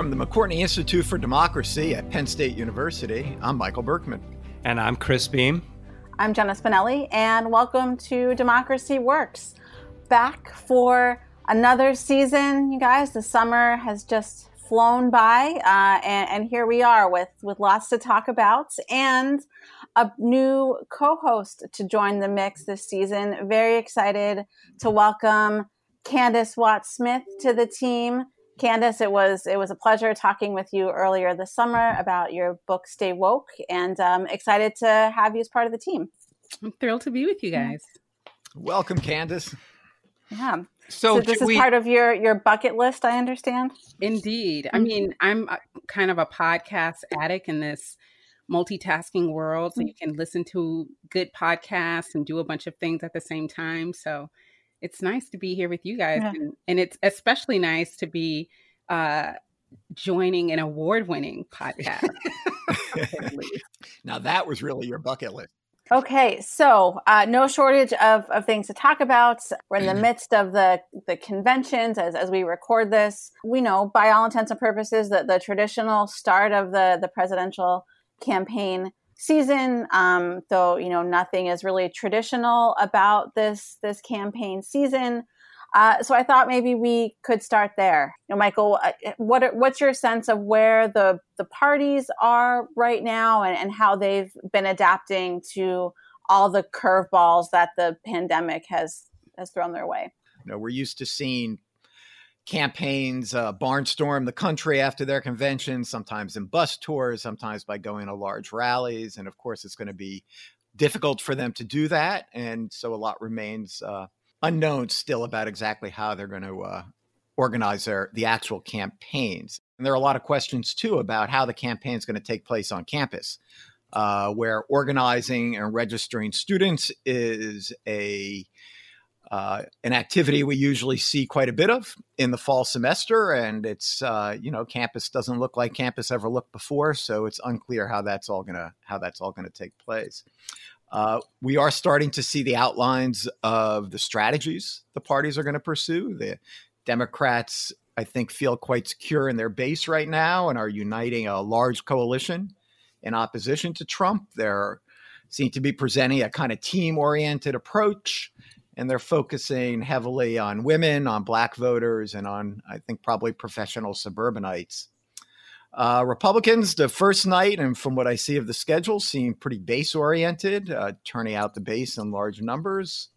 From the McCourtney Institute for Democracy at Penn State University, I'm Michael Berkman. And I'm Chris Beem. I'm Jenna Spinelle, and welcome to Democracy Works. Back for another season, you guys. The summer has just flown by, uh, and, and, here we are with, with lots to talk about and a new co host to join the mix this season. Very excited to welcome Candis Watts Smith to the team. Candis, it was it was a pleasure talking with you earlier this summer about your book Stay Woke, and um, excited to have you as part of the team. I'm thrilled to be with you guys. Welcome, Candis. Yeah. So, so this is we... part of your your bucket list, I understand. Indeed. I mm-hmm. mean, I'm a, kind of a podcast addict in this multitasking world, so mm. you can listen to good podcasts and do a bunch of things at the same time. So it's nice to be here with you guys, yeah. and, and, it's especially nice to be uh, joining an award-winning podcast. now that was really your bucket list. Okay, so uh, no shortage of, of things to talk about. We're in the midst of the, the conventions as, as we record this. We know, by all intents and purposes, that the traditional start of the, the presidential campaign season. Um, though you know nothing is really traditional about this this campaign season. Uh, so I thought maybe we could start there. You know, Michael, uh, what what's your sense of where the the parties are right now and, and how they've been adapting to all the curveballs that the pandemic has has thrown their way? You know, we're used to seeing campaigns uh, barnstorm the country after their convention, sometimes in bus tours, sometimes by going to large rallies. And of course, it's going to be difficult for them to do that. And so a lot remains uh, unknown still about exactly how they're going to uh, organize their the actual campaigns. And there are a lot of questions too about how the campaign is going to take place on campus. Uh, where organizing and registering students is a uh, an activity we usually see quite a bit of in the fall semester, and it's uh, you know campus doesn't look like campus ever looked before, so it's unclear how that's all gonna how that's all gonna take place. Uh, we are starting to see the outlines of the strategies the parties are going to pursue. The Democrats, I think, feel quite secure in their base right now and are uniting a large coalition in opposition to Trump. They're seem to be presenting a kind of team oriented approach and they're focusing heavily on women, on black voters, and on, I think, probably professional suburbanites. Uh, Republicans, the first night, and from what I see of the schedule, seem pretty base oriented, uh, turning out the base in large numbers.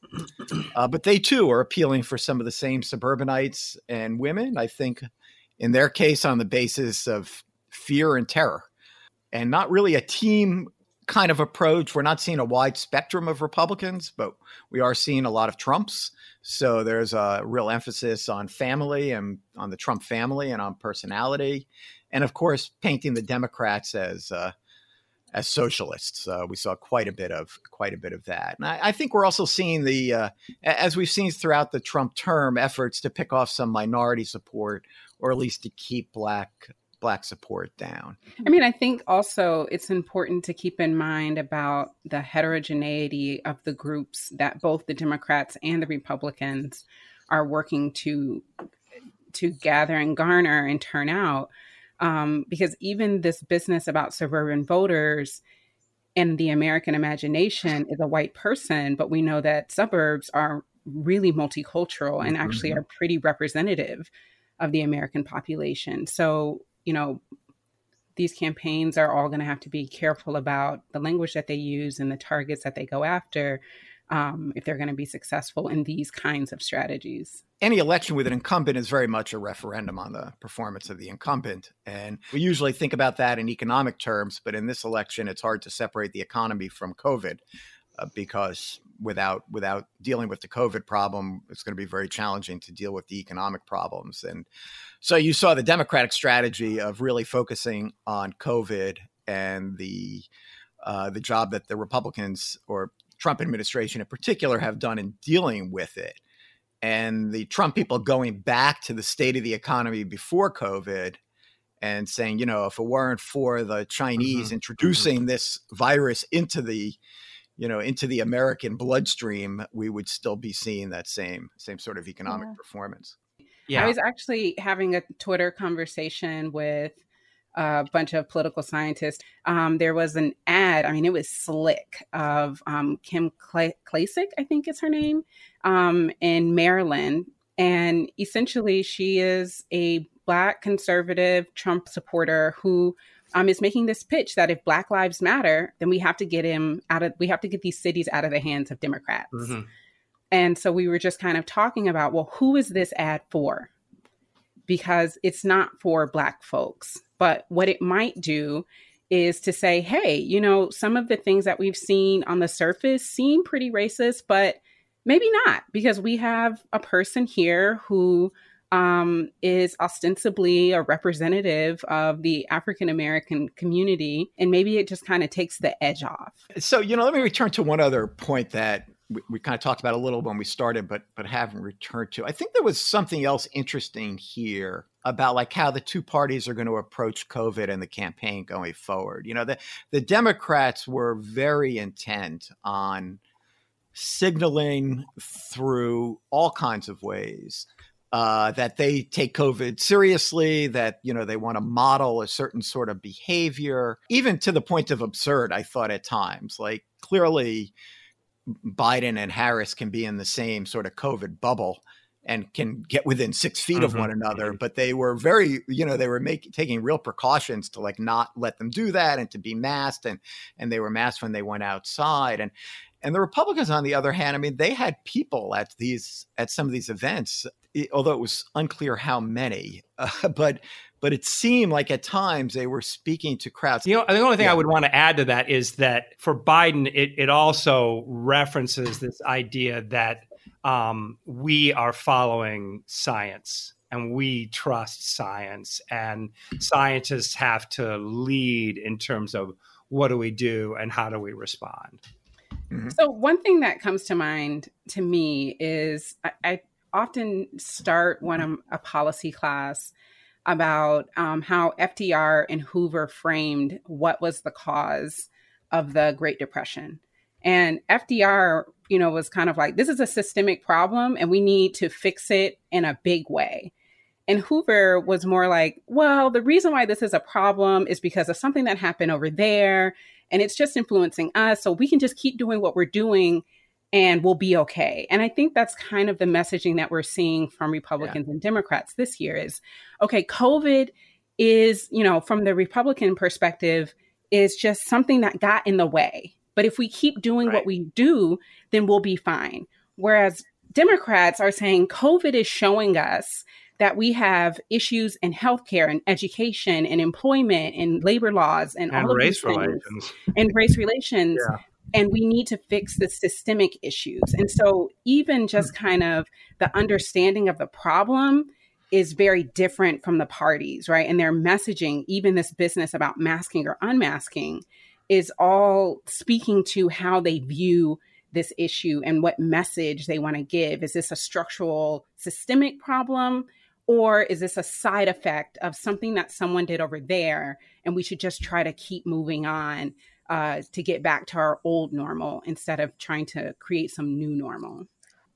Uh, but they too are appealing for some of the same suburbanites and women, I think, in their case, on the basis of fear and terror, and not really a team kind of approach. We're not seeing a wide spectrum of Republicans, but we are seeing a lot of Trumps. So there's a real emphasis on family and on the Trump family and on personality, and of course, painting the Democrats as uh, as socialists. Uh, we saw quite a bit of quite a bit of that, and I, I think we're also seeing the uh, as we've seen throughout the Trump term efforts to pick off some minority support or at least to keep black black support down. I mean, I think also it's important to keep in mind about the heterogeneity of the groups that both the Democrats and the Republicans are working to to gather and garner and turn out. Um, because even this business about suburban voters and the American imagination is a white person, but we know that suburbs are really multicultural and actually mm-hmm. are pretty representative of the American population. So you know, these campaigns are all going to have to be careful about the language that they use and the targets that they go after um, if they're going to be successful in these kinds of strategies. Any election with an incumbent is very much a referendum on the performance of the incumbent. And we usually think about that in economic terms, but in this election, it's hard to separate the economy from COVID uh, because without without dealing with the COVID problem, it's going to be very challenging to deal with the economic problems. And so you saw the Democratic strategy of really focusing on COVID and the uh, the job that the Republicans or Trump administration in particular have done in dealing with it. And the Trump people going back to the state of the economy before COVID and saying, you know, if it weren't for the Chinese mm-hmm. introducing mm-hmm. this virus into the you know into the American bloodstream, we would still be seeing that same same sort of economic yeah. performance. Yeah. I was actually having a Twitter conversation with a bunch of political scientists. Um, there was an ad, I mean, it was slick, of um, Kim Klacik, I think is her name, um, in Maryland. And essentially, she is a Black conservative Trump supporter who um, is making this pitch that if Black Lives Matter, then we have to get him out of, we have to get these cities out of the hands of Democrats. Mm-hmm. And so we were just kind of talking about, well, who is this ad for? Because it's not for Black folks. But what it might do is to say, hey, you know, some of the things that we've seen on the surface seem pretty racist, but maybe not, because we have a person here who um, is ostensibly a representative of the African American community, and maybe it just kind of takes the edge off. So, you know, let me return to one other point that we, we, kind of talked about a little when we started, but but haven't returned to. I think there was something else interesting here about like how the two parties are going to approach COVID and the campaign going forward. You know, the the Democrats were very intent on signaling through all kinds of ways uh, that they take COVID seriously, that you know they want to model a certain sort of behavior, even to the point of absurd. I thought at times, like clearly, Biden and Harris can be in the same sort of COVID bubble and can get within six feet mm-hmm. of one another, mm-hmm. but they were very, you know, they were making taking real precautions to like not let them do that and to be masked, and and they were masked when they went outside, and and the Republicans, on the other hand, I mean, they had people at these at some of these events although it was unclear how many, uh, but but it seemed like at times they were speaking to crowds. You know, the only thing yeah. I would want to add to that is that for Biden, it, it also references this idea that um, we are following science and we trust science, and scientists have to lead in terms of what do we do and how do we respond. Mm-hmm. So, one thing that comes to mind to me is I, I often start when I'm a policy class about um, how FDR and Hoover framed what was the cause of the Great Depression. And FDR, you know, was kind of like, this is a systemic problem and we need to fix it in a big way. And Hoover was more like, well, the reason why this is a problem is because of something that happened over there and it's just influencing us. So we can just keep doing what we're doing and we'll be okay. And I think that's kind of the messaging that we're seeing from Republicans yeah. and Democrats this year is okay, COVID is, you know, from the Republican perspective, is just something that got in the way. But if we keep doing right. what we do, then we'll be fine. Whereas Democrats are saying COVID is showing us that we have issues in healthcare and education and employment and labor laws and, and all of race these relations and race relations yeah and we need to fix the systemic issues. And so, even just kind of the understanding of the problem is very different from the parties, right? And their messaging, even this business about masking or unmasking, is all speaking to how they view this issue and what message they want to give. Is this a structural, systemic problem? Or is this a side effect of something that someone did over there? And we should just try to keep moving on uh, to get back to our old normal instead of trying to create some new normal.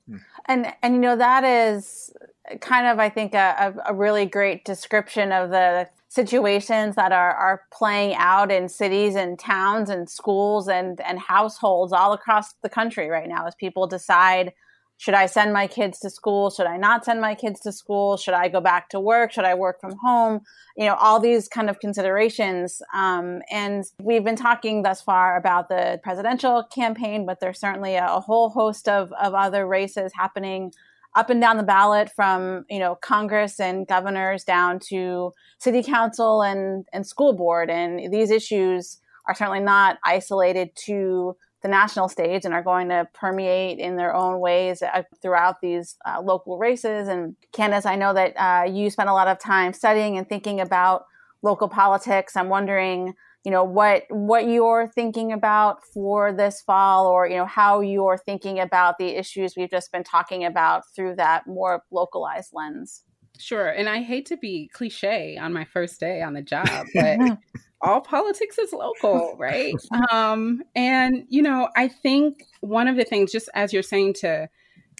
Hmm. And and you know that is kind of I think a, a really great description of the situations that are are playing out in cities and towns and schools and and households all across the country right now as people decide should I send my kids to school? Should I not send my kids to school? Should I go back to work? Should I work from home? You know, all these kind of considerations. Um, and we've been talking thus far about the presidential campaign, but there's certainly a, a whole host of, of other races happening up and down the ballot from you know Congress and governors down to city council and and school board and these issues are certainly not isolated to the national stage and are going to permeate in their own ways uh, throughout these uh, local races. And Candis, I know that uh, you spent a lot of time studying and thinking about local politics. I'm wondering, you know, what what you're thinking about for this fall, or you know, how you're thinking about the issues we've just been talking about through that more localized lens. Sure. And I hate to be cliche on my first day on the job, but all politics is local, right? um, and you know, I think one of the things, just as you're saying to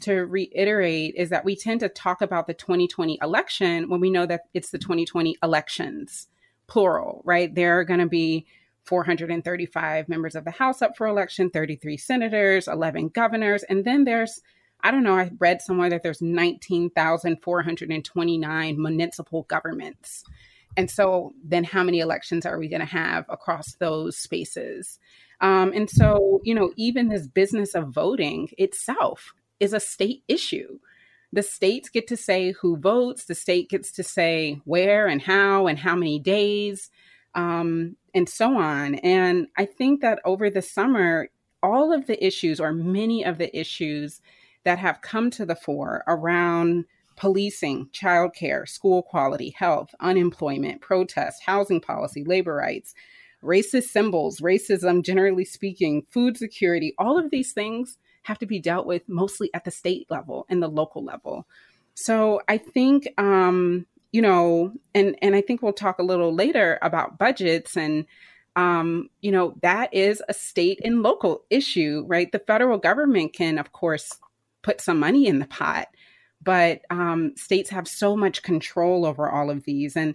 to reiterate is that we tend to talk about the 2020 election when we know that it's the 2020 elections, plural, right? There are going to be 435 members of the House up for election, 33 senators, 11 governors, and then there's I don't know, I read somewhere that there's 19,429 municipal governments. And so then how many elections are we going to have across those spaces? Um, and so, you know, even this business of voting itself is a state issue. The states get to say who votes, the state gets to say where and how and how many days, um, and so on. And I think that over the summer, all of the issues, or many of the issues that have come to the fore around policing, childcare, school quality, health, unemployment, protest, housing policy, labor rights, racist symbols, racism, generally speaking, food security, all of these things have to be dealt with mostly at the state level and the local level. So I think, um, you know, and and I think we'll talk a little later about budgets and. Um, you know, that is a state and local issue, right? The federal government can, of course, put some money in the pot, but um, states have so much control over all of these. And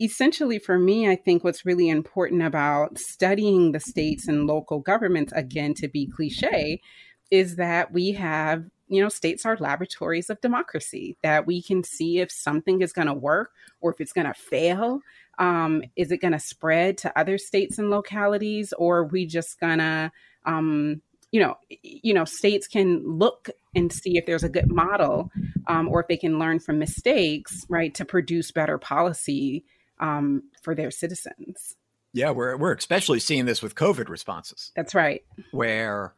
essentially, for me, I think what's really important about studying the states and local governments, again, to be cliche, is that we have you know states are laboratories of democracy that we can see if something is going to work or if it's going to fail um, is it going to spread to other states and localities or are we just going to um, you know you know states can look and see if there's a good model um, or if they can learn from mistakes right to produce better policy um, for their citizens. Yeah we're, we're especially seeing this with covid responses. That's right. Where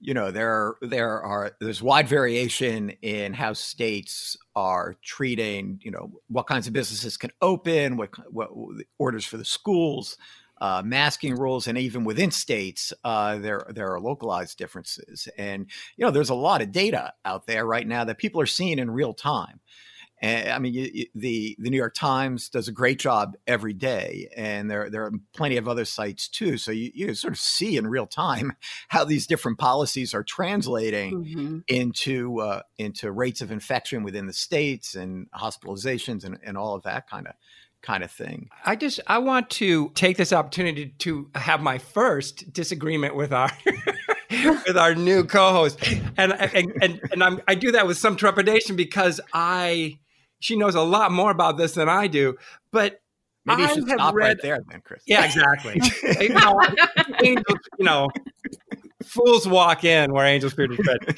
you know there there are there's wide variation in how states are treating you know what kinds of businesses can open what what orders for the schools uh, masking rules and even within states uh, there there are localized differences and you know there's a lot of data out there right now that people are seeing in real time and, I mean, you, you, the the New York Times does a great job every day, and there there are plenty of other sites too. So you, you sort of see in real time how these different policies are translating mm-hmm. into uh, into rates of infection within the states and hospitalizations and, and all of that kind of kind of thing. I just I want to take this opportunity to have my first disagreement with our with our new co-host, and and and, and I'm, I do that with some trepidation because I she knows a lot more about this than I do. But maybe you should stop read, right there, then, Chris. Yeah, exactly. you, know, angels, you know, fools walk in where angels fear to tread.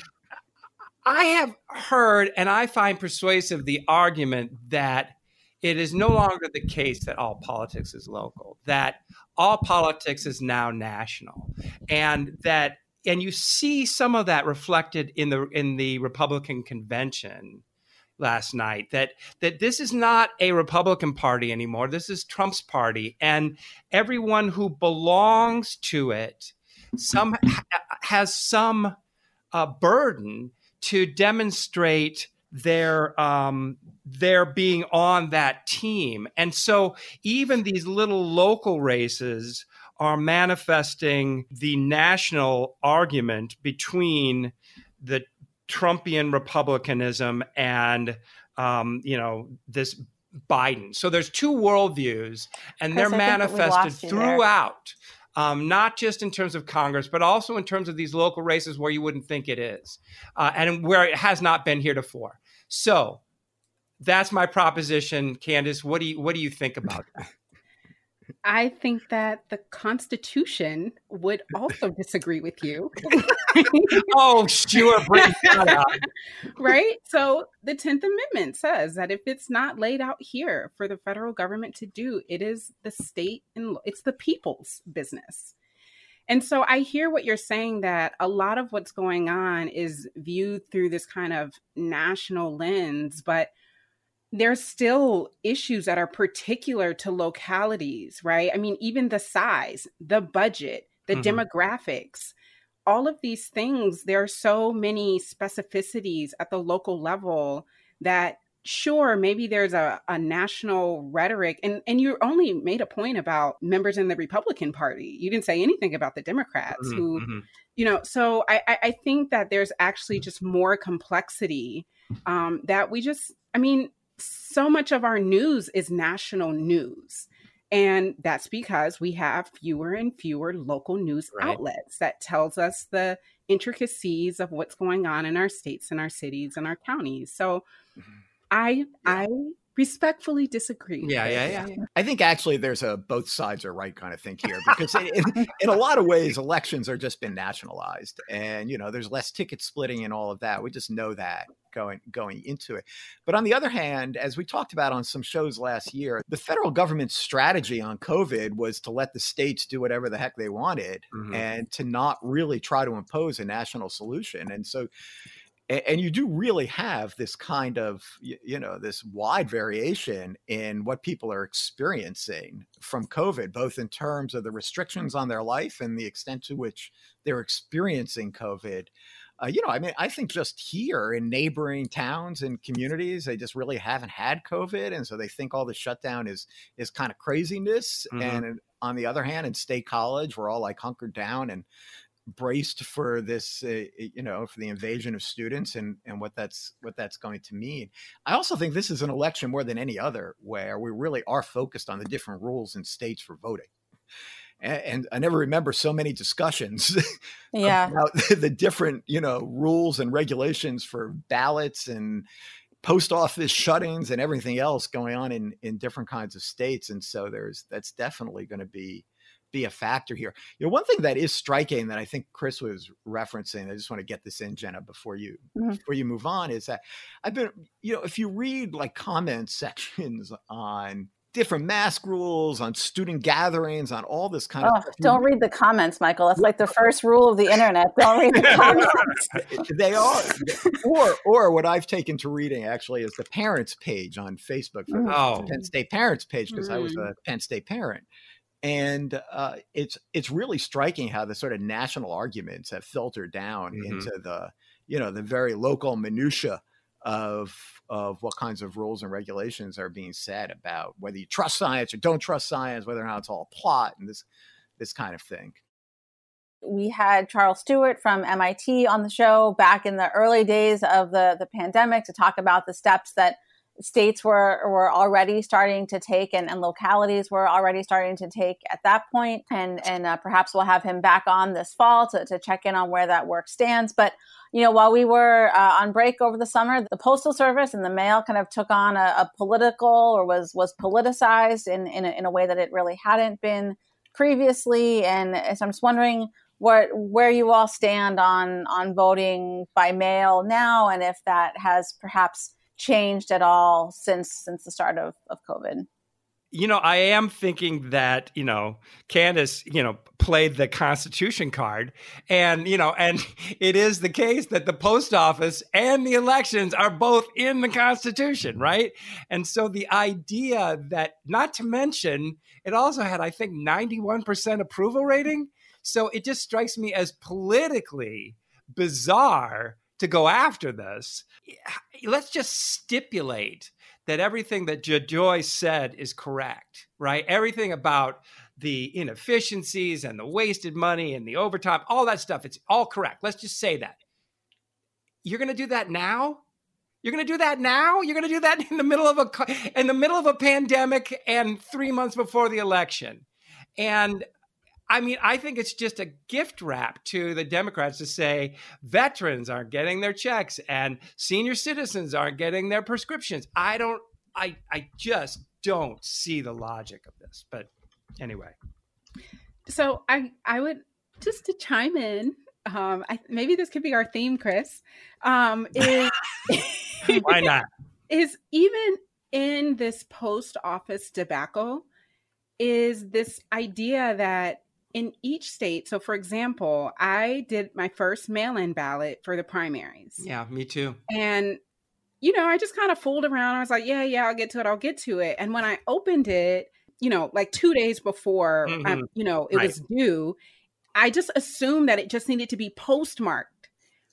I have heard, and I find persuasive the argument that it is no longer the case that all politics is local, that all politics is now national, and that and you see some of that reflected in the in the Republican convention last night that that this is not a Republican party anymore. This is Trump's party, and everyone who belongs to it some has some uh, burden to demonstrate their um, their being on that team. And so even these little local races are manifesting the national argument between the Trumpian republicanism and um, you know this Biden. So there's two worldviews, and they're manifested throughout. Um, not just in terms of Congress, but also in terms of these local races where you wouldn't think it is, uh, and where it has not been heretofore. So that's my proposition, Candis. What do you what do you think about that? I think that the Constitution would also disagree with you. oh, sure. right? So the 10th Amendment says that if it's not laid out here for the federal government to do, it is the state and it's the people's business. And so I hear what you're saying that a lot of what's going on is viewed through this kind of national lens, but there's still issues that are particular to localities, right? I mean, even the size, the budget, the mm-hmm. demographics, all of these things, there are so many specificities at the local level that sure maybe there's a, a national rhetoric and and you only made a point about members in the republican party you didn't say anything about the democrats mm-hmm, who mm-hmm. you know so I, I think that there's actually just more complexity um, that we just i mean so much of our news is national news and that's because we have fewer and fewer local news right. outlets that tells us the intricacies of what's going on in our states and our cities and our counties so mm-hmm. I yeah. I respectfully disagree. Yeah, yeah, yeah. I think actually there's a both sides are right kind of thing here because in, in, in, a lot of ways elections are just been nationalized and you know there's less ticket splitting and all of that. We just know that going going into it. But on the other hand, as we talked about on some shows last year, the federal government's strategy on COVID was to let the states do whatever the heck they wanted mm-hmm. and to not really try to impose a national solution. And so and, you do really have this kind of you know this wide variation in what people are experiencing from covid both in terms of the restrictions on their life and the extent to which they're experiencing covid uh, you know i mean i think just here in neighboring towns and communities they just really haven't had covid and so they think all the shutdown is is kind of craziness mm-hmm. and on the other hand in state college we're all like hunkered down and braced for this uh, you know for the invasion of students and and what that's what that's going to mean. I also think this is an election more than any other where we really are focused on the different rules in states for voting. And, and i never remember so many discussions yeah. about the different you know rules and regulations for ballots and post office shuttings and everything else going on in in different kinds of states. And so there's that's definitely going to be be a factor here. You know, one thing that is striking that I think Chris was referencing, I just want to get this in, Jenna, before you mm-hmm. before you move on, is that I've been, you know, if you read like comment sections on different mask rules, on student gatherings, on all this kind oh, of stuff. Don't read the comments, Michael. That's like the first rule of the internet. Don't read the comments. they are. Or or what I've taken to reading actually is the parents page on Facebook for oh. the Penn State parents page because mm. I was mm. a Penn State parent and uh, it's it's really striking how the sort of national arguments have filtered down mm-hmm. into the you know the very local minutia of of what kinds of rules and regulations are being said about whether you trust science or don't trust science, whether or not it's all a plot and this this kind of thing. We had Charles Stewart from MIT on the show back in the early days of the, the pandemic to talk about the steps that states were were already starting to take and, and localities were already starting to take at that point. And and uh, perhaps we'll have him back on this fall to, to check in on where that work stands. But you know while we were uh, on break over the summer the postal service and the mail kind of took on a, a political or was was politicized in in a, in a way that it really hadn't been previously. And so i'm just wondering what where you all stand on on voting by mail now and if that has perhaps changed at all since since the start of, of COVID? You know, I am thinking that, you know, Candis, you know, played the Constitution card. And, you know, and it is the case that the post office and the elections are both in the Constitution, right? And so the idea that, not to mention, it also had, I think, 91% approval rating. So it just strikes me as politically bizarre to go after this eh, let's just stipulate that everything that Joy said is correct, right? Everything about the inefficiencies and the wasted money and the overtime, all that stuff, it's all correct. Let's just say that. You're going to do that now? You're going to do that now? You're going to do that in the middle of a in the middle of a pandemic and 3 months before the election. And I mean, I think it's just a gift wrap to the Democrats to say veterans aren't getting their checks and senior citizens aren't getting their prescriptions. I don't, I, I just don't see the logic of this. But anyway. So I, I would just to chime in. Um, I, maybe this could be our theme, Chris. Um, is why not? Is even in this post office debacle, is this idea that in each state, so for example, I did my first mail in ballot for the primaries. Yeah, me too. And, you know, I just kind of fooled around. I was like, yeah, yeah, I'll get to it. I'll get to it. And when I opened it, you know, like two days before, mm-hmm. um, you know, it right. was due, I just assumed that it just needed to be postmarked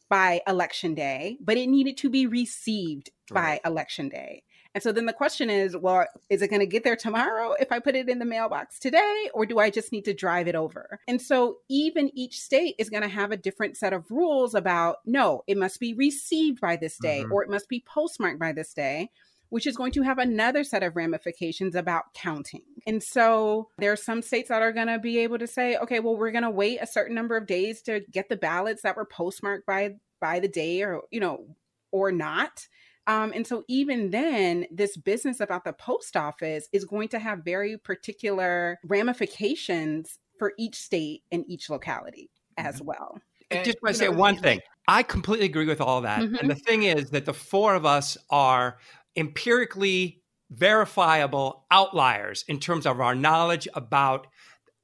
by election day, but it needed to be received right. by election day. And so then the question is, well, is it going to get there tomorrow if I put it in the mailbox today, or do I just need to drive it over? And so even each state is going to have a different set of rules about no, it must be received by this day, mm-hmm. or it must be postmarked by this day which is going to have another set of ramifications about counting. And so there are some states that are going to be able to say, okay, well, we're going to wait a certain number of days to get the ballots that were postmarked by by the day or, you know, or not. Um, and so even then, this business about the post office is going to have very particular ramifications for each state and each locality as mm-hmm. well. And, just want to say know, one thing. I completely agree with all that. Mm-hmm. And the thing is that the four of us are empirically verifiable outliers in terms of our knowledge about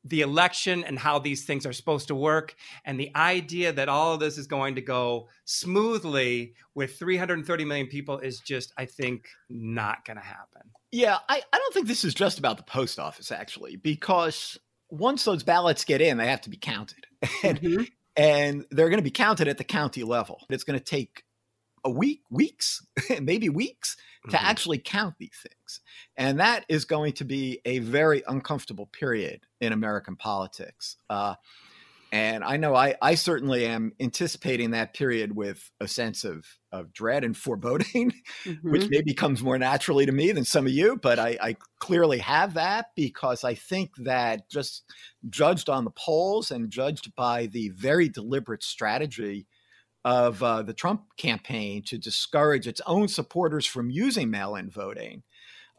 the election and how these things are supposed to work. And the idea that all of this is going to go smoothly with 330 million people is just, I think, not going to happen. Yeah, I, I don't think this is just about the post office, actually, because once those ballots get in, they have to be counted. And, mm-hmm. and they're going to be counted at the county level. It's going to take a week, weeks, maybe weeks to mm-hmm. actually count these things. And that is going to be a very uncomfortable period in American politics. Uh, and I know I, I certainly am anticipating that period with a sense of, of dread and foreboding, mm-hmm. which maybe comes more naturally to me than some of you, but I, I clearly have that because I think that just judged on the polls and judged by the very deliberate strategy of uh, the Trump campaign to discourage its own supporters from using mail in voting.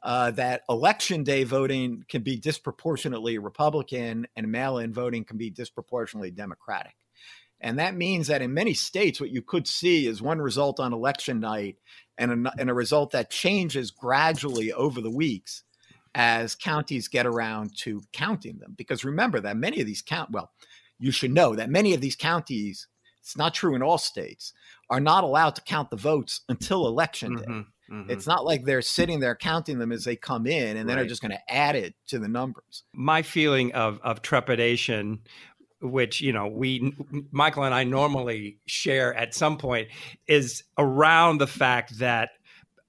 Uh, that election day voting can be disproportionately Republican and mail in voting can be disproportionately Democratic. And that means that in many states, what you could see is one result on election night and a, and a result that changes gradually over the weeks as counties get around to counting them. Because remember that many of these count, well, you should know that many of these counties it's not true in all states, are not allowed to count the votes until election day. Mm-hmm, mm-hmm. It's not like they're sitting there counting them as they come in and then right. are just going to add it to the numbers. My feeling of, of trepidation which you know we michael and i normally share at some point is around the fact that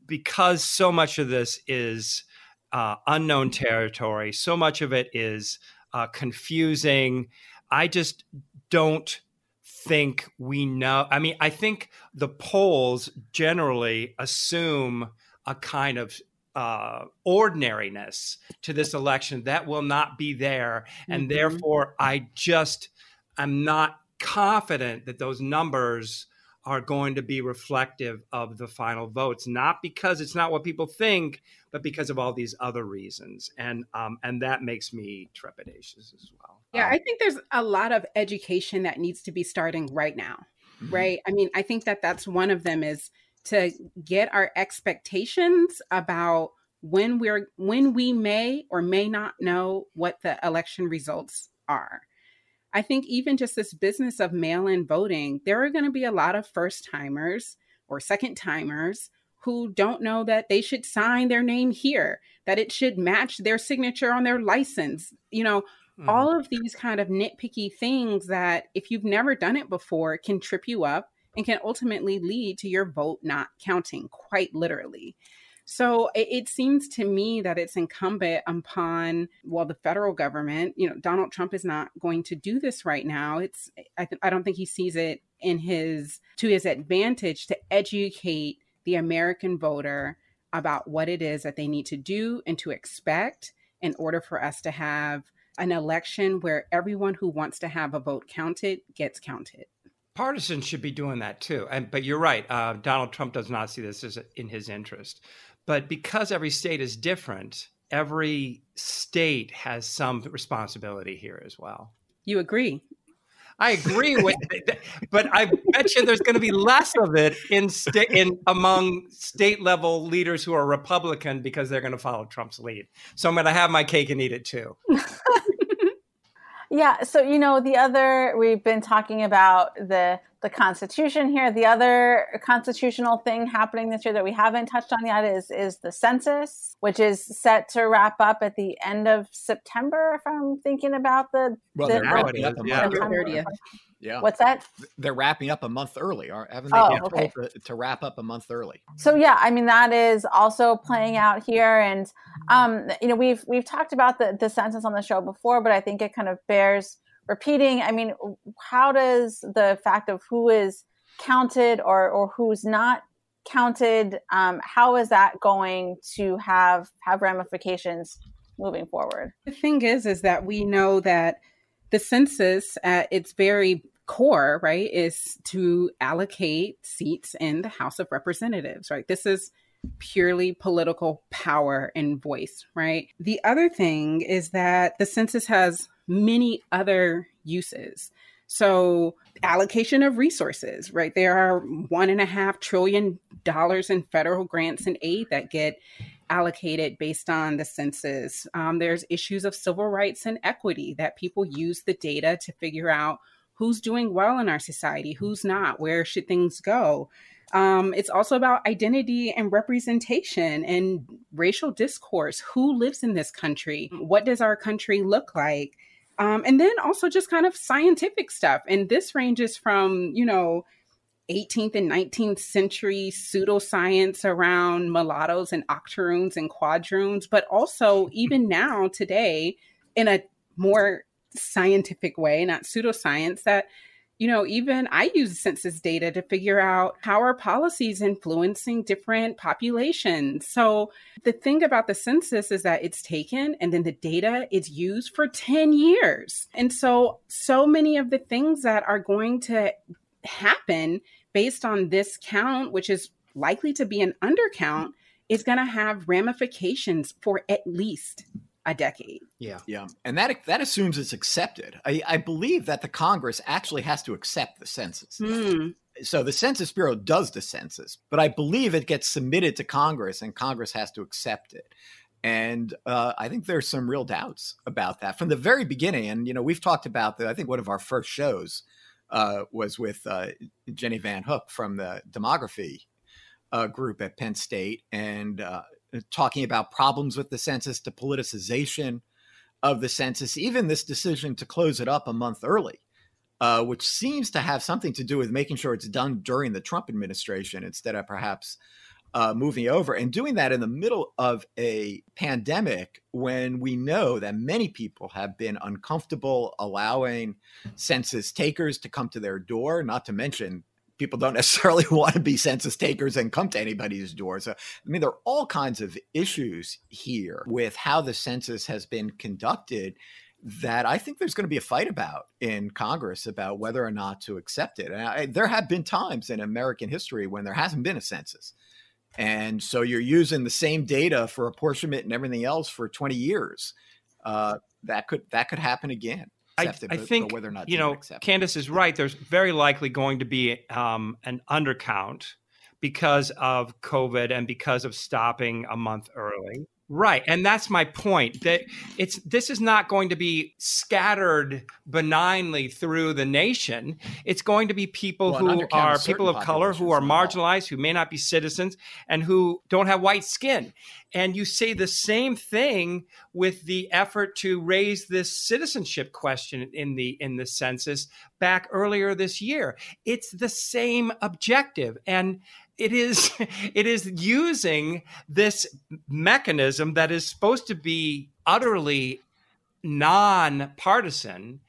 because so much of this is uh, unknown territory so much of it is uh, confusing i just don't think we know. I mean, I think the polls generally assume a kind of uh, ordinariness to this election that will not be there. And mm-hmm. therefore, I just am not confident that those numbers are going to be reflective of the final votes, not because it's not what people think, but because of all these other reasons. And um, and that makes me trepidatious as well. Yeah, I think there's a lot of education that needs to be starting right now. Mm-hmm. Right? I mean, I think that that's one of them is to get our expectations about when we're when we may or may not know what the election results are. I think even just this business of mail-in voting, there are going to be a lot of first timers or second timers who don't know that they should sign their name here, that it should match their signature on their license. You know, Mm-hmm. All of these kind of nitpicky things that, if you've never done it before, can trip you up and can ultimately lead to your vote not counting, quite literally. So it, it, seems to me that it's incumbent upon, well, the federal government, you know, Donald Trump is not going to do this right now. It's, I, th- I don't think he sees it in his, to his advantage to educate the American voter about what it is that they need to do and to expect in order for us to have an election where everyone who wants to have a vote counted gets counted. Partisans should be doing that too. And but you're right. Uh, Donald Trump does not see this as in his interest. But because every state is different, every state has some responsibility here as well. You agree? I agree with it, but I bet you there's going to be less of it in state in among state level leaders who are Republican because they're going to follow Trump's lead. So I'm going to have my cake and eat it too. yeah. So you know, the other we've been talking about the the Constitution here. The other constitutional thing happening this year that we haven't touched on yet is is the census, which is set to wrap up at the end of September. If I'm thinking about the, well, the they're wrapping up a yeah. month early. 30th. Yeah, What's that? they're wrapping up a month early, aren't- haven't they? Oh, been okay. to, to wrap up a month early. So yeah, I mean that is also playing out here, and um, you know we've we've talked about the the census on the show before, but I think it kind of bears repeating. I mean, how does the fact of who is counted or or who's not counted, um, how is that going to have have ramifications moving forward? The thing is, is that we know that the census at its very core, right, is to allocate seats in the House of Representatives, right? This is purely political power and voice, right? The other thing is that the census has many other uses. So, allocation of resources, right? There are one and a half trillion dollars in federal grants and aid that get allocated based on the census. Um, there's issues of civil rights and equity that people use the data to figure out who's doing well in our society, who's not, where should things go. Um, it's also about identity and representation and racial discourse. Who lives in this country? What does our country look like? Um, and then also just kind of scientific stuff. And this ranges from, you know, 18th and 19th century pseudoscience around mulattoes and octoroons and quadroons, but also even now, today, in a more scientific way, not pseudoscience, that you know, even I use census data to figure out how are policies influencing different populations. So the thing about the census is that it's taken and then the data is used for 10 years. And so, so many of the things that are going to happen based on this count, which is likely to be an undercount, is going to have ramifications for at least a decade. Yeah. Yeah, and that that assumes it's accepted. I, I believe that the Congress actually has to accept the census. Hmm. So the Census Bureau does the census, but I believe it gets submitted to Congress, and Congress has to accept it. And uh, I think there's some real doubts about that from the very beginning. And you know, we've talked about that. I think one of our first shows uh, was with uh, Jenny Van Hook from the demography uh, group at Penn State, and uh, talking about problems with the census, to politicization of the census, even this decision to close it up a month early, uh, which seems to have something to do with making sure it's done during the Trump administration instead of perhaps uh, moving over and doing that in the middle of a pandemic when we know that many people have been uncomfortable allowing census takers to come to their door, not to mention people don't necessarily want to be census takers and come to anybody's door. So, I mean, there are all kinds of issues here with how the census has been conducted that I think there's going to be a fight about in Congress about whether or not to accept it. And I, there have been times in American history when there hasn't been a census. And so you're using the same data for apportionment and everything else for 20 years. Uh, that could that could happen again. I, accepted, I but- but think whether or not you know accept. Candis is right. There's very likely going to be um, an undercount because of COVID and because of stopping a month early. Right, and that's my point. That it's this is not going to be scattered benignly through the nation. It's going to be people Well, who are people of color who are populations, not all. marginalized, who may not be citizens, and who don't have white skin. And you say the same thing with the effort to raise this citizenship question in the in the census back earlier this year. It's the same objective and it is it is using this mechanism that is supposed to be utterly nonpartisan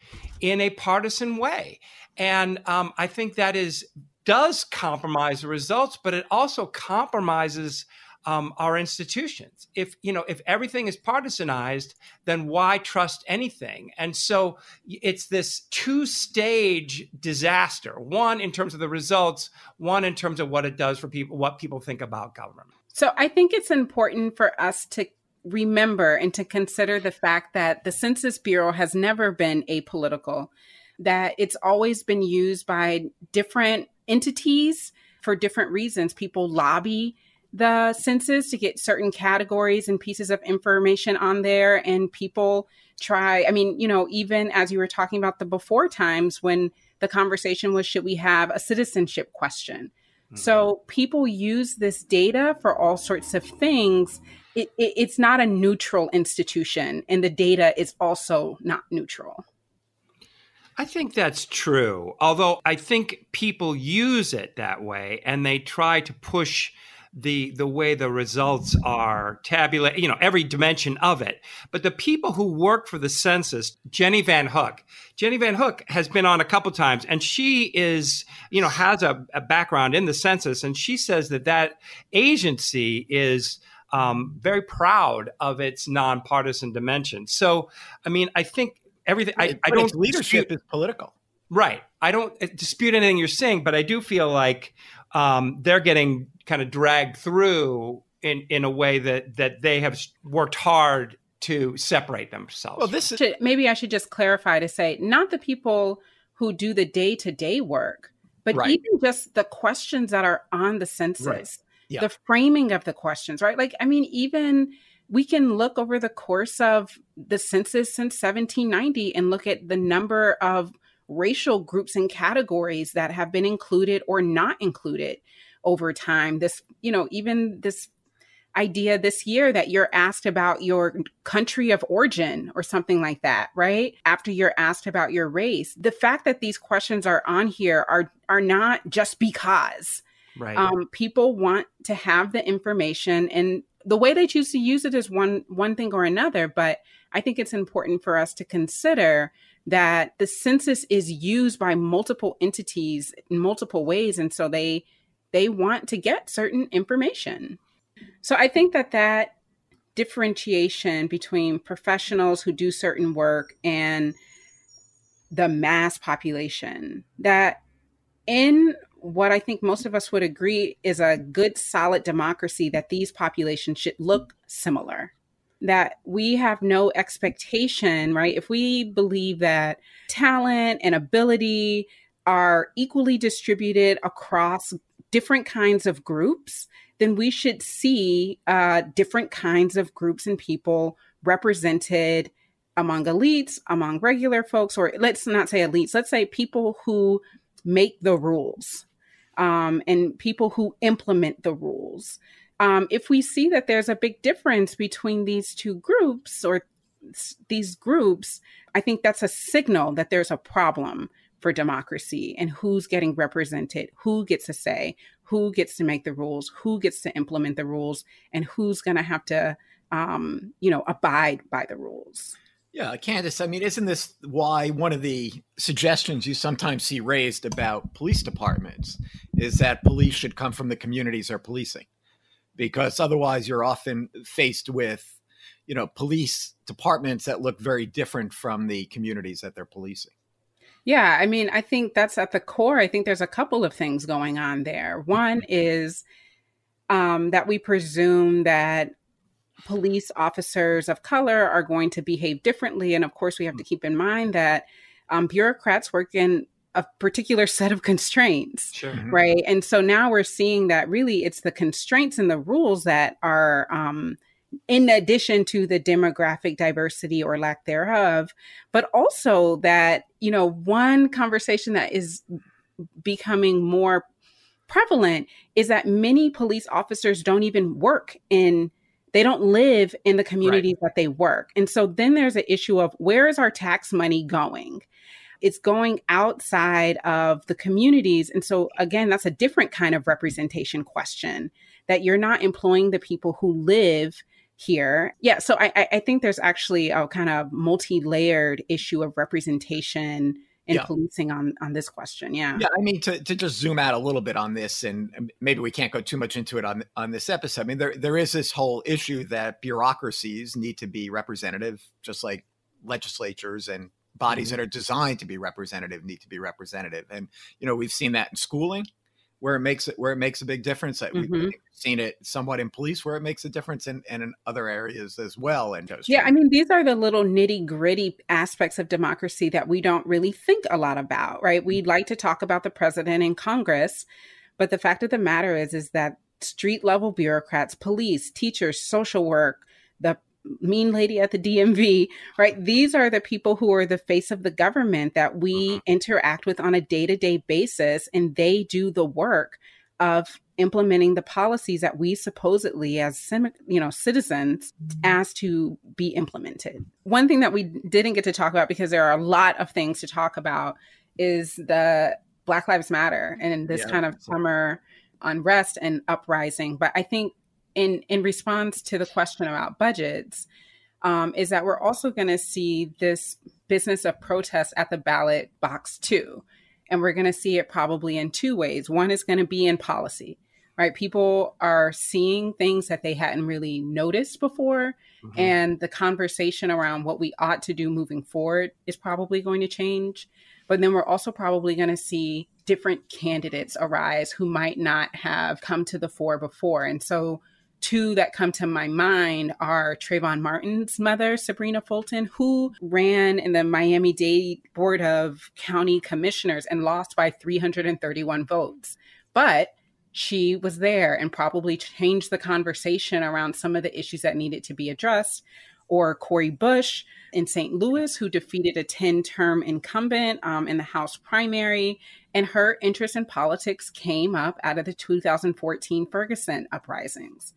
in a partisan way. And um, I think that is does compromise the results, but it also compromises um, our institutions. If you know, if everything is partisanized, then why trust anything? And so it's this two-stage disaster: one in terms of the results, one in terms of what it does for people, what people think about government. So I think it's important for us to remember and to consider the fact that the Census Bureau has never been apolitical, that it's always been used by different entities for different reasons. People lobby the census to get certain categories and pieces of information on there, and people try. I mean, you know, even as you were talking about the before times when the conversation was should we have a citizenship question? Mm-hmm. So people use this data for all sorts of things. It, it, it's not a neutral institution, and the data is also not neutral. I think that's true. Although I think people use it that way and they try to push the the way the results are tabulated, you know, every dimension of it. But the people who work for the census, Jenny Van Hook, Jenny Van Hook has been on a couple times, and she is, you know, has a, a background in the census, and she says that that agency is. Um, very proud of its nonpartisan dimension. So, I mean, I think everything. I, I don't leadership dispute, is political, right? I don't dispute anything you're saying, but I do feel like um, they're getting kind of dragged through in in a way that that they have worked hard to separate themselves. Well, this is- maybe I should just clarify to say not the people who do the day to day work, but right. even just the questions that are on the census, right. yeah. the framing of the questions, right? Like, I mean, even we can look over the course of the census since 1790 and look at the number of racial groups and categories that have been included or not included over time. This, you know, even this idea this year that you're asked about your country of origin or something like that, right? After you're asked about your race. The fact that these questions are on here are are not just because. Right. Um, people want to have the information and the way they choose to use it is one one thing or another, but I think it's important for us to consider that the census is used by multiple entities in multiple ways and so they they want to get certain information. So I think that that differentiation between professionals who do certain work and the mass population that in what I think most of us would agree is a good, solid democracy that these populations should look similar. That we have no expectation, right? If we believe that talent and ability are equally distributed across different kinds of groups, then we should see uh, different kinds of groups and people represented among elites, among regular folks, or let's not say elites, let's say people who make the rules, um, and people who implement the rules. Um, if we see that there's a big difference between these two groups or these groups, I think that's a signal that there's a problem for democracy and who's getting represented, who gets a say, who gets to make the rules, who gets to implement the rules, and who's going to have to, um, you know, abide by the rules. Yeah, Candis, I mean, isn't this why one of the suggestions you sometimes see raised about police departments is that police should come from the communities they're policing? Because otherwise, you're often faced with, you know, police departments that look very different from the communities that they're policing. Yeah, I mean, I think that's at the core. I think there's a couple of things going on there. One is um, that we presume that police officers of color are going to behave differently. And of course, we have to keep in mind that um, bureaucrats work in a particular set of constraints, sure. Mm-hmm. right? And so now we're seeing that really it's the constraints and the rules that are, um, in addition to the demographic diversity or lack thereof, but also that, you know, one conversation that is becoming more prevalent is that many police officers don't even work in they don't live in the communities right. that they work. And so then there's an issue of where is our tax money going? It's going outside of the communities. And so, again, that's a different kind of representation question that you're not employing the people who live here. Yeah. So I, I think there's actually a kind of multi layered issue of representation in yeah. policing on on this question. Yeah. Yeah. I mean, to, to just zoom out a little bit on this, and maybe we can't go too much into it on on this episode. I mean, there there is this whole issue that bureaucracies need to be representative, just like legislatures and bodies mm-hmm. that are designed to be representative need to be representative. And you know, we've seen that in schooling where it makes it where it makes a big difference. Mm-hmm. We've seen it somewhat in police where it makes a difference and, and in other areas as well. And yeah, I mean these are the little nitty gritty aspects of democracy that we don't really think a lot about, right? We mm-hmm. like to talk about the president and Congress, but the fact of the matter is is that street level bureaucrats, police, teachers, social work, mean lady at the DMV, right? These are the people who are the face of the government that we mm-hmm. interact with on a day to day basis, and they do the work of implementing the policies that we supposedly as you know citizens mm-hmm. asked to be implemented one thing that we didn't get to talk about because there are a lot of things to talk about is the black lives matter and this yeah, kind of summer unrest and uprising but i think in in response to the question about budgets um, is that we're also going to see this business of protest at the ballot box too. And we're going to see it probably in two ways. One is going to be in policy right? People are seeing things that they hadn't really noticed before. Mm-hmm. and the conversation around what we ought to do moving forward is probably going to change. But then we're also probably going to see different candidates arise who might not have come to the fore before. And so two that come to my mind are Trayvon Martin's mother, Sabrina Fulton, who ran in the Miami Dade Board of County Commissioners and lost by 331 votes. But she was there and probably changed the conversation around some of the issues that needed to be addressed. Or Cori Bush in St. Louis, who defeated a 10 term incumbent um, in the House primary. And her interest in politics came up out of the 2014 Ferguson uprisings.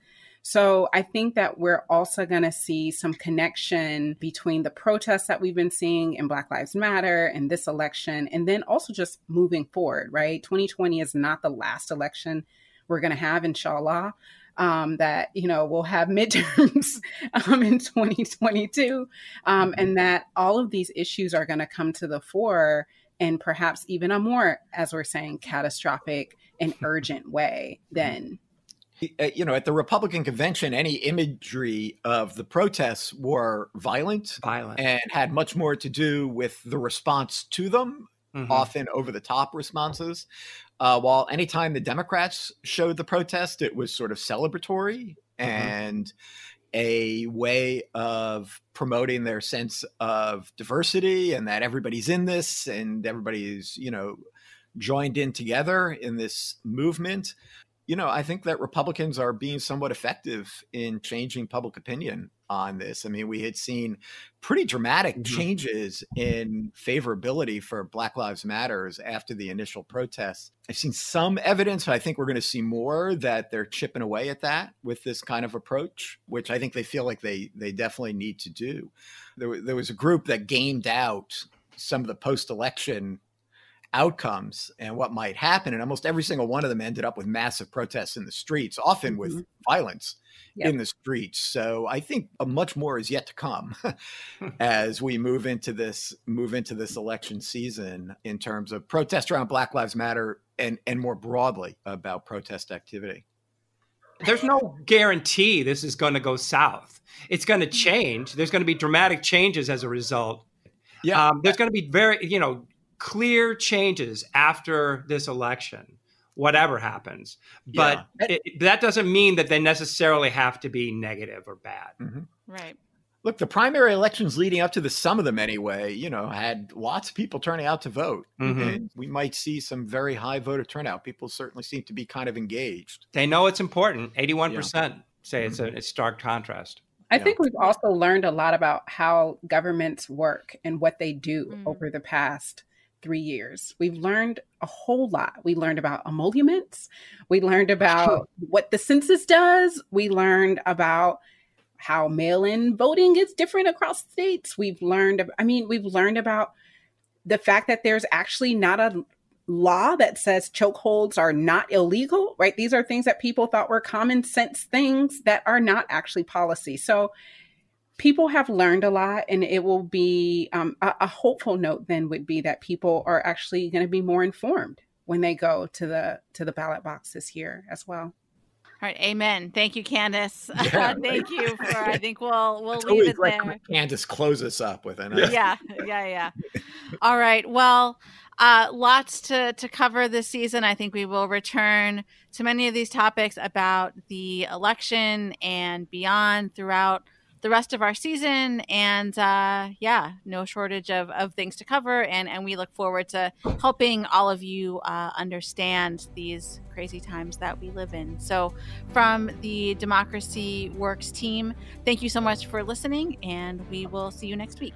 So I think that we're also going to see some connection between the protests that we've been seeing in Black Lives Matter and this election, and then also just moving forward, right? 2020 is not the last election we're going to have, inshallah. Um, that you know we'll have midterms um, in 2022, um, and mm-hmm. that all of these issues are going to come to the fore, and perhaps even a more, as we're saying, catastrophic and urgent way than you know, at the Republican convention, any imagery of the protests were violent, violent, and had much more to do with the response to them, mm-hmm. often over the top responses. Uh, while anytime the Democrats showed the protest, it was sort of celebratory mm-hmm. and a way of promoting their sense of diversity and that everybody's in this and everybody's, you know, joined in together in this movement you know, I think that Republicans are being somewhat effective in changing public opinion on this. I mean, we had seen pretty dramatic mm-hmm. changes in favorability for Black Lives Matters after the initial protests. I've seen some evidence, but I think we're going to see more that they're chipping away at that with this kind of approach, which I think they feel like they they definitely need to do. There, there was a group that gamed out some of the post-election outcomes and what might happen. And almost every single one of them ended up with massive protests in the streets, often with mm-hmm. violence yep. in the streets. So I think much more is yet to come as we move into this move into this election season in terms of protest around Black Lives Matter and and more broadly about protest activity. There's no guarantee this is going to go south. It's going to change. There's going to be dramatic changes as a result. Yeah, um, there's going to be very, you know, clear changes after this election, whatever happens. But yeah. it, that doesn't mean that they necessarily have to be negative or bad. Mm-hmm. Right. Look, the primary elections leading up to the some of them anyway, you know, had lots of people turning out to vote. Mm-hmm. We might see some very high voter turnout. People certainly seem to be kind of engaged. They know it's important. 81% yeah. say it's mm-hmm. a, a stark contrast. I think we've also learned a lot about how governments work and what they do mm. over the past three years. We've learned a whole lot. We learned about emoluments. We learned about what the census does. We learned about how mail in voting is different across states. We've learned, I mean, we've learned about the fact that there's actually not a law that says chokeholds are not illegal, right? These are things that people thought were common sense things that are not actually policy. So people have learned a lot and it will be um, a, a, hopeful note then would be that people are actually going to be more informed when they go to the to the ballot box this year as well all right, amen. Thank you, Candis. Yeah, Thank you for. I think we'll we'll leave it there. Candis, close us up with it. Yeah, yeah, yeah. All right. Well, uh, lots to to cover this season. I think we will return to many of these topics about the election and beyond throughout the rest of our season. And uh, yeah, no shortage of, of things to cover. And, and we look forward to helping all of you uh, understand these crazy times that we live in. So, from the Democracy Works team, thank you so much for listening, and we will see you next week.